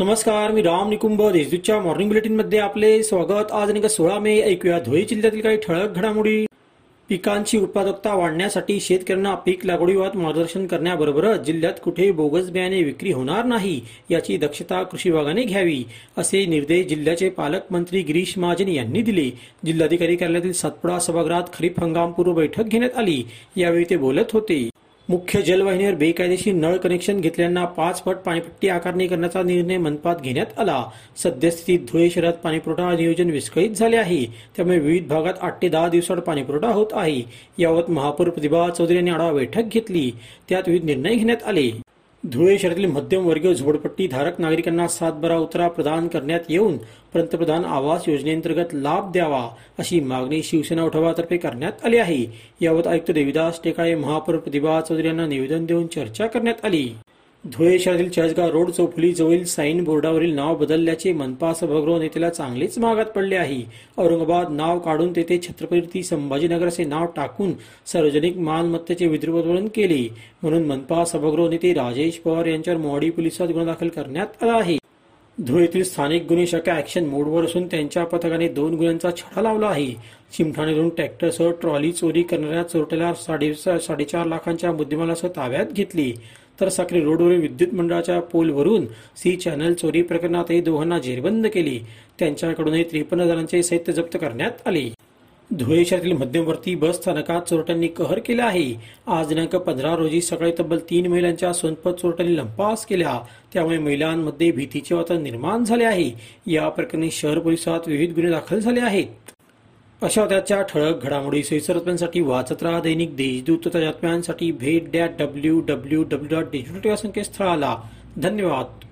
नमस्कार मी राम निकुंभ. देशदूतच्या मॉर्निंग बुलेटिनमध्ये आपले स्वागत. आज आणि सोळा मे. ऐकूया धुळे जिल्ह्यातील काही ठळक घडामोडी. पिकांची उत्पादकता वाढण्यासाठी शेतकऱ्यांना पीक लागवडीवर मार्गदर्शन करण्याबरोबरच जिल्ह्यात कुठे बोगस बियाणे विक्री होणार नाही याची दक्षता कृषी विभागाने घ्यावी असे निर्देश जिल्ह्याचे पालकमंत्री गिरीश महाजन यांनी दिले. जिल्हाधिकारी कार्यालयातील सातपुडा सभागृहात खरीप हंगामपूर्व बैठक घेण्यात आली. यावेळी ते बोलत होते. मुख्य जलवाहिनीवर बेकायदेशीर नळ कनेक्शन घेतल्यांना पाच पट पाणीपट्टी आकारणी करण्याचा निर्णय मनपात घेण्यात आला. सद्यस्थितीत धुळे शहरात पाणीपुरवठा नियोजन विस्कळीत झाले आहे. त्यामुळे विविध भागात आठ ते दहा दिवसात पाणीपुरवठा होत आहे. यावत महापौर प्रतिभा चौधरी यांनी आढावा बैठक घेतली. त्यात विविध निर्णय घेण्यात आले. धुळे शहरातील मध्यमवर्गीय झोडपट्टी धारक नागरिकांना सातबारा उतरा प्रदान करण्यात येऊन पंतप्रधान आवास योजनेअंतर्गत लाभ द्यावा अशी मागणी शिवसेना उठावातर्फे करण्यात आली आहे. याबाबत आयुक्त देविदास टेकाळे महापौर प्रतिभा चौधरी यांना निवेदन देऊन चर्चा करण्यात आली. धुळे शहरातील चर्चगाव रोड चौफुलीजवळील साईन बोर्डावरील नाव बदलल्याचे मनपा सभागृह नेत्याला चांगलेच मागात पडले आहे. औरंगाबाद नाव काढून तेथे छत्रपती संभाजीनगर असे नाव टाकून सार्वजनिक मालमत्तेचे विद्रुपत्वरण केले. म्हणून मनपा सभागृह नेते राजेश पवार यांच्यावर मोहाडी पोलिसात गुन्हा दाखल करण्यात आला आहे. धुळेतील स्थानिक गुन्हे शाखा ऍक्शन मोडवर असून त्यांच्या पथकाने दोन गुन्ह्यांचा छडा लावला आहे. चिमठाणेवरून ट्रॅक्टरसह ट्रॉली चोरी करणाऱ्या चोरट्याला साडे साडेचार लाखांच्या मुद्देमालासह ताब्यात घेतली. तर साक्री रोडवरील विद्युत मंडळाच्या पोलवरून सी चॅनल चोरी प्रकरणातही दोघांना जेरबंद केली. त्यांच्याकडूनही त्रेपन्न जणांचे साहित्य जप्त करण्यात आले. धुळे शहरातील मध्यमवर्ती बस स्थानकात चोरट्यांनी कहर केला आहे. आज दिनांक पंधरा रोजी सकाळी तब्बल तीन महिलांच्या सोनपत चोरट्यांनी लंपास केल्या त्यामुळे महिलांमध्ये भीतीचे वातावरण निर्माण झाले आहे. या प्रकरणी शहर पोलिसात विविध गुन्हे दाखल झाले आहेत. अशा त्याच्या ठळक घडामोडी सोयीसरपणासाठी वाचत राहा दैनिक देशदूत. बातम्यांसाठी भेट द्या W W W dot digital संकेतस्थळाला. धन्यवाद.